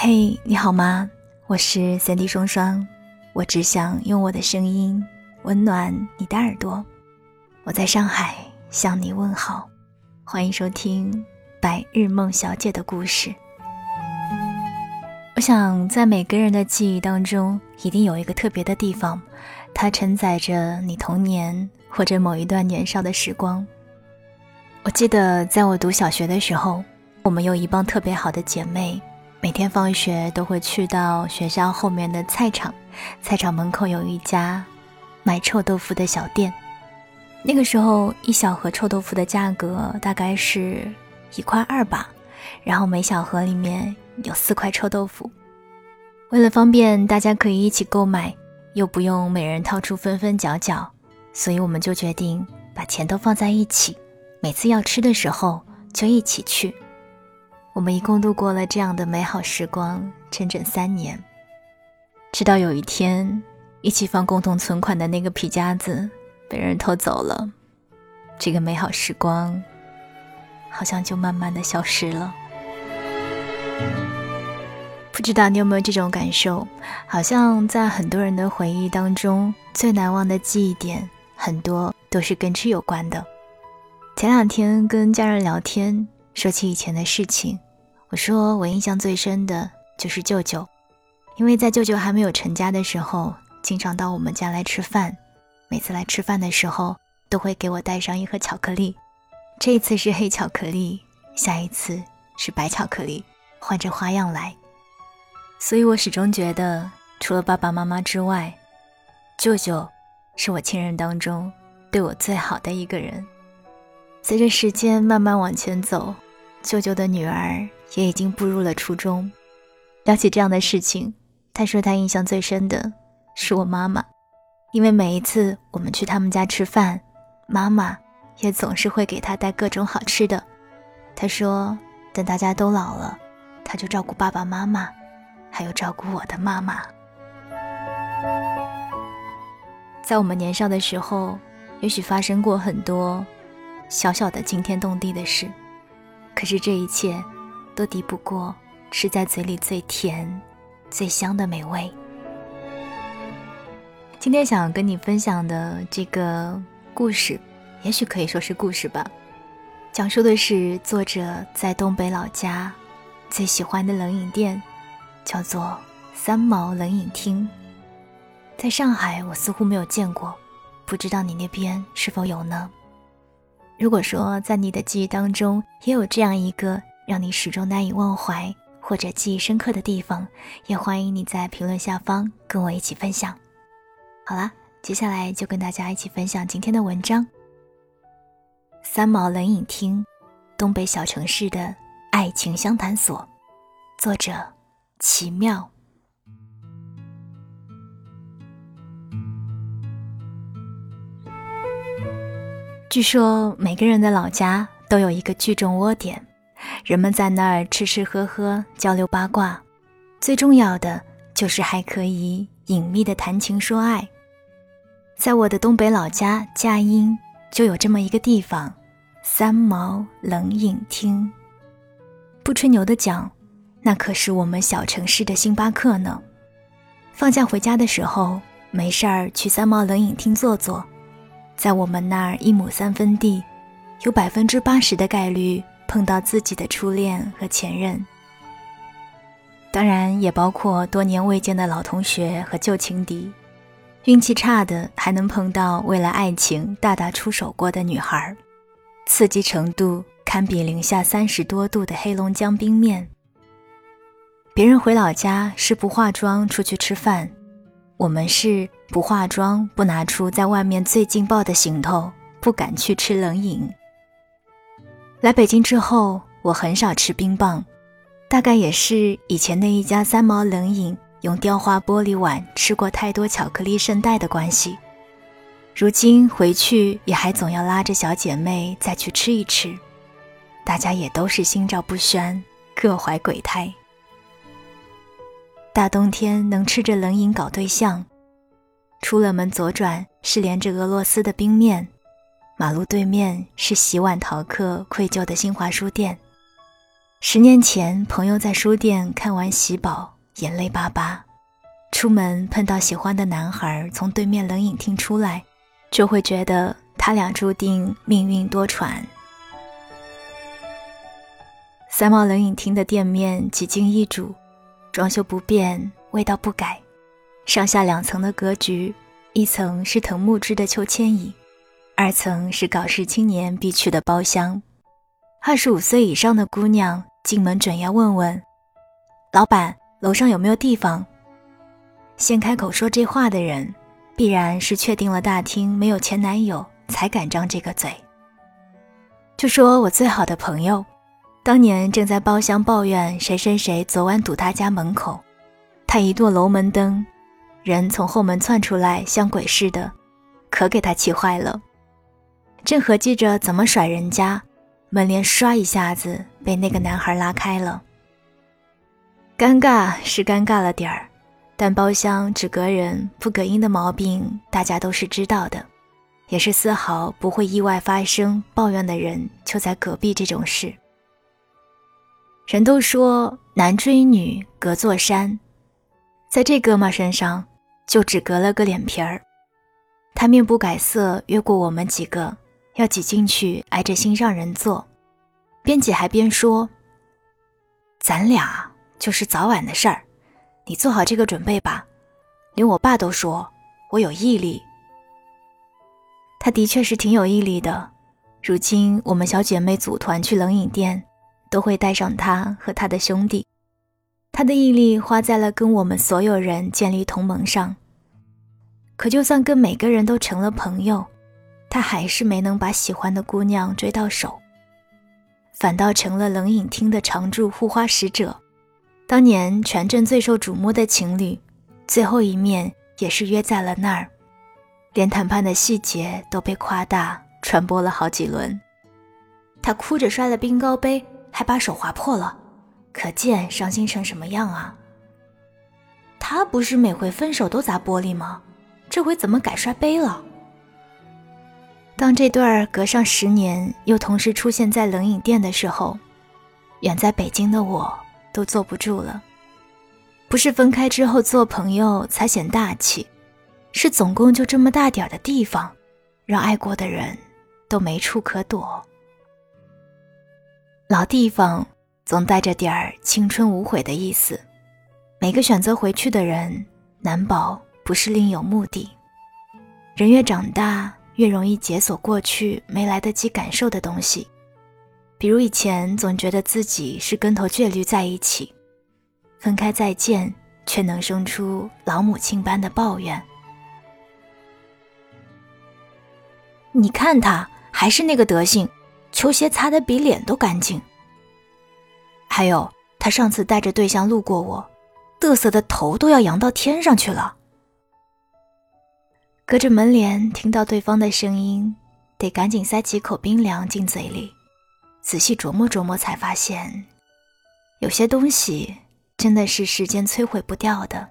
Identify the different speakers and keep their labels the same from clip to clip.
Speaker 1: 嘿，你好吗？我是三 D 双双，我只想用我的声音温暖你的耳朵。我在上海向你问好，欢迎收听《白日梦小姐的故事》。我想，在每个人的记忆当中，一定有一个特别的地方，它承载着你童年或者某一段年少的时光。我记得，在我读小学的时候，我们有一帮特别好的姐妹。每天放学都会去到学校后面的菜场，菜场门口有一家卖臭豆腐的小店。那个时候，一小盒臭豆腐的价格大概是一块二吧，然后每小盒里面有四块臭豆腐。为了方便大家可以一起购买，又不用每人掏出分分角角，所以我们就决定把钱都放在一起，每次要吃的时候就一起去。我们一共度过了这样的美好时光，整整三年。直到有一天，一起放共同存款的那个皮夹子被人偷走了，这个美好时光好像就慢慢的消失了。不知道你有没有这种感受？好像在很多人的回忆当中，最难忘的记忆点很多都是跟吃有关的。前两天跟家人聊天，说起以前的事情。我说，我印象最深的就是舅舅，因为在舅舅还没有成家的时候，经常到我们家来吃饭。每次来吃饭的时候，都会给我带上一盒巧克力。这一次是黑巧克力，下一次是白巧克力，换着花样来。所以我始终觉得，除了爸爸妈妈之外，舅舅是我亲人当中对我最好的一个人。随着时间慢慢往前走，舅舅的女儿。也已经步入了初中。聊起这样的事情，他说他印象最深的是我妈妈，因为每一次我们去他们家吃饭，妈妈也总是会给他带各种好吃的。他说，等大家都老了，他就照顾爸爸妈妈，还有照顾我的妈妈。在我们年少的时候，也许发生过很多小小的惊天动地的事，可是这一切。都敌不过吃在嘴里最甜、最香的美味。今天想跟你分享的这个故事，也许可以说是故事吧。讲述的是作者在东北老家最喜欢的冷饮店，叫做三毛冷饮厅。在上海，我似乎没有见过，不知道你那边是否有呢？如果说在你的记忆当中也有这样一个。让你始终难以忘怀或者记忆深刻的地方，也欢迎你在评论下方跟我一起分享。好啦，接下来就跟大家一起分享今天的文章。三毛冷饮厅，东北小城市的爱情相谈所，作者奇妙。据说每个人的老家都有一个聚众窝点。人们在那儿吃吃喝喝，交流八卦，最重要的就是还可以隐秘的谈情说爱。在我的东北老家佳音，就有这么一个地方——三毛冷饮厅。不吹牛的讲，那可是我们小城市的星巴克呢。放假回家的时候，没事儿去三毛冷饮厅坐坐，在我们那儿一亩三分地，有百分之八十的概率。碰到自己的初恋和前任，当然也包括多年未见的老同学和旧情敌。运气差的还能碰到为了爱情大打出手过的女孩，刺激程度堪比零下三十多度的黑龙江冰面。别人回老家是不化妆出去吃饭，我们是不化妆不拿出在外面最劲爆的行头，不敢去吃冷饮。来北京之后，我很少吃冰棒，大概也是以前那一家三毛冷饮用雕花玻璃碗吃过太多巧克力圣代的关系。如今回去也还总要拉着小姐妹再去吃一吃，大家也都是心照不宣，各怀鬼胎。大冬天能吃着冷饮搞对象，出了门左转是连着俄罗斯的冰面。马路对面是洗碗逃课愧疚的新华书店，十年前，朋友在书店看完《喜宝》，眼泪巴巴。出门碰到喜欢的男孩从对面冷饮厅出来，就会觉得他俩注定命运多舛。三毛冷饮厅的店面几经易主，装修不变，味道不改，上下两层的格局，一层是藤木制的秋千椅，二层是搞事青年必去的包厢。二十五岁以上的姑娘进门准要问问：“老板，楼上有没有地方？”先开口说这话的人，必然是确定了大厅没有前男友，才敢张这个嘴。就说我最好的朋友，当年正在包厢抱怨谁谁谁昨晚堵他家门口，他一跺楼门灯，人从后门窜出来，像鬼似的，可给他气坏了。正合计着怎么甩人家，门帘唰一下子被那个男孩拉开了。尴尬是尴尬了点儿。但包厢只隔人不隔音的毛病，大家都是知道的，也是丝毫不会意外发生抱怨的人就在隔壁这种事。人都说男追女隔座山，在这哥们身上就只隔了个脸皮儿。他面不改色越过我们几个，要挤进去挨着心上人坐，边挤还边说：“咱俩就是早晚的事儿。”你做好这个准备吧，连我爸都说我有毅力。他的确是挺有毅力的。如今我们小姐妹组团去冷饮店，都会带上他和他的兄弟。他的毅力花在了跟我们所有人建立同盟上。可就算跟每个人都成了朋友，他还是没能把喜欢的姑娘追到手，反倒成了冷饮厅的常驻护花使者。当年全镇最受瞩目的情侣，最后一面也是约在了那儿，连谈判的细节都被夸大传播了好几轮。他哭着摔了冰糕杯，还把手划破了，可见伤心成什么样啊！他不是每回分手都砸玻璃吗？这回怎么改摔杯了？当这对儿隔上十年又同时出现在冷饮店的时候，远在北京的我。都坐不住了，不是分开之后做朋友才显大气，是总共就这么大点儿的地方，让爱过的人都没处可躲。老地方总带着点儿青春无悔的意思，每个选择回去的人，难保不是另有目的。人越长大，越容易解锁过去没来得及感受的东西。比如以前总觉得自己是跟头倔驴在一起，分开再见，却能生出老母亲般的抱怨。你看他还是那个德行，球鞋擦得比脸都干净。还有他上次带着对象路过我，嘚瑟的头都要扬到天上去了。隔着门帘听到对方的声音，得赶紧塞几口冰凉进嘴里。仔细琢磨琢磨，才发现，有些东西真的是时间摧毁不掉的。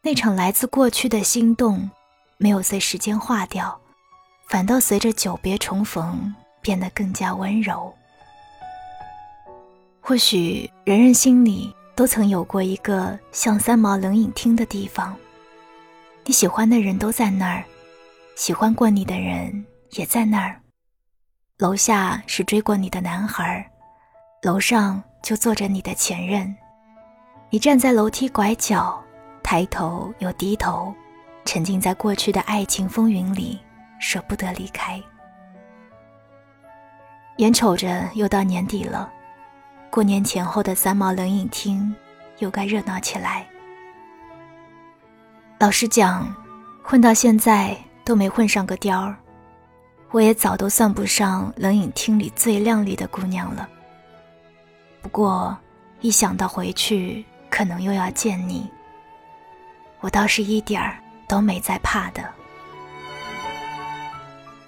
Speaker 1: 那场来自过去的心动，没有随时间化掉，反倒随着久别重逢变得更加温柔。或许人人心里都曾有过一个像三毛冷饮厅的地方，你喜欢的人都在那儿，喜欢过你的人也在那儿。楼下是追过你的男孩，楼上就坐着你的前任。你站在楼梯拐角，抬头又低头，沉浸在过去的爱情风云里，舍不得离开。眼瞅着又到年底了，过年前后的三毛冷饮厅又该热闹起来。老实讲，混到现在都没混上个貂儿。我也早都算不上冷饮厅里最靓丽的姑娘了。不过，一想到回去可能又要见你，我倒是一点儿都没在怕的。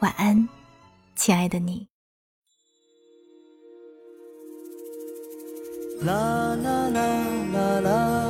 Speaker 1: 晚安，亲爱的你。啦啦啦啦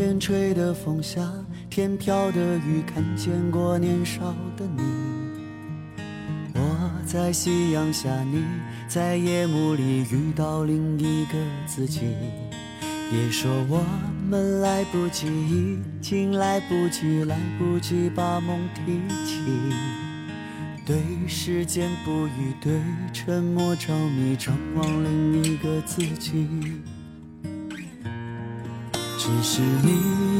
Speaker 2: 天吹的风下，天飘的雨，看见过年少的你？我在夕阳下，你在夜幕里遇到另一个自己。别说我们来不及，已经来不及，来不及把梦提起。对时间不语，对沉默着迷，张望另一个自己。只是你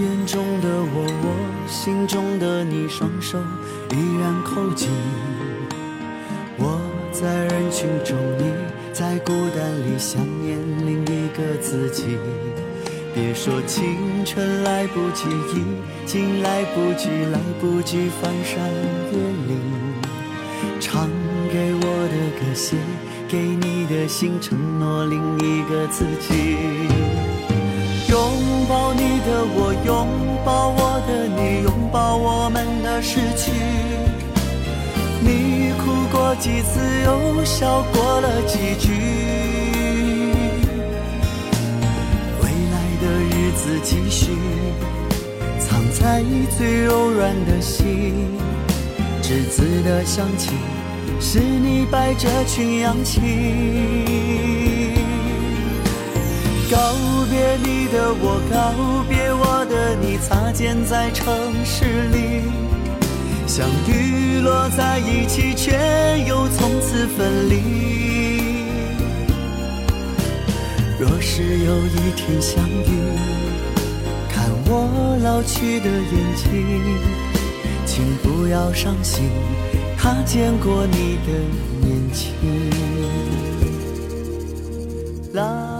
Speaker 2: 眼中的我，我心中的你，双手依然扣紧。我在人群中，你在孤单里想念另一个自己。别说青春来不及，已经来不及，来不及翻山越岭。唱给我的歌，写给你的信，承诺另一个自己。拥抱你的我，拥抱我的你，拥抱我们的失去。你哭过几次，又笑过了几句。未来的日子继续，藏在最柔软的心，栀子的香气，是你摆着群氧气。告别你的我，告别我的你，擦肩在城市里，相遇落在一起，却又从此分离。若是有一天相遇，看我老去的眼睛，请不要伤心，他见过你的年轻。啦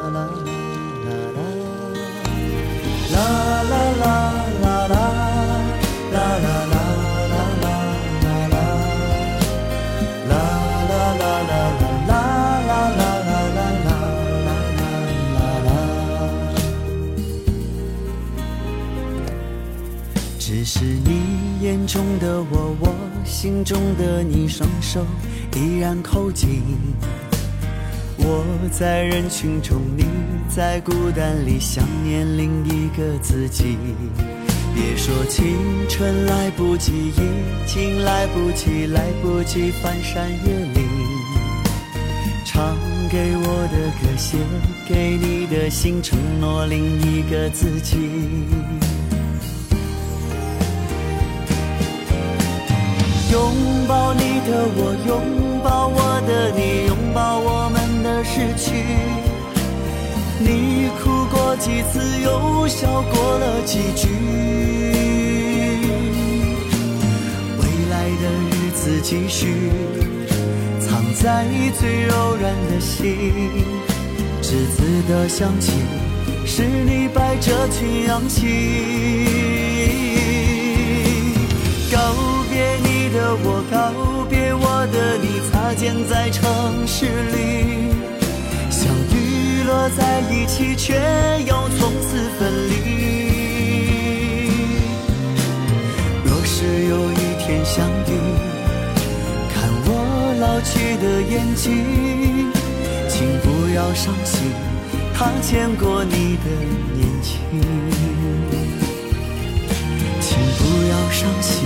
Speaker 2: 只是你眼中的我，我心中的你，双手依然扣紧。我在人群中，你在孤单里想念另一个自己。别说青春来不及，已经来不及，来不及翻山越岭。唱给我的歌，写给你的信，承诺另一个自己。拥抱你的我，拥抱我的你，拥抱我们的。失去，你哭过几次，又笑过了几句。未来的日子继续，藏在最柔软的心。栀子的香气，是你摆着群氧气。告别我的你，擦肩在城市里。相遇落在一起，却又从此分离。若是有一天相遇，看我老去的眼睛，请不要伤心，他见过你的年轻。请不要伤心，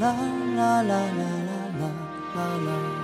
Speaker 2: 啦啦啦啦啦啦啦啦。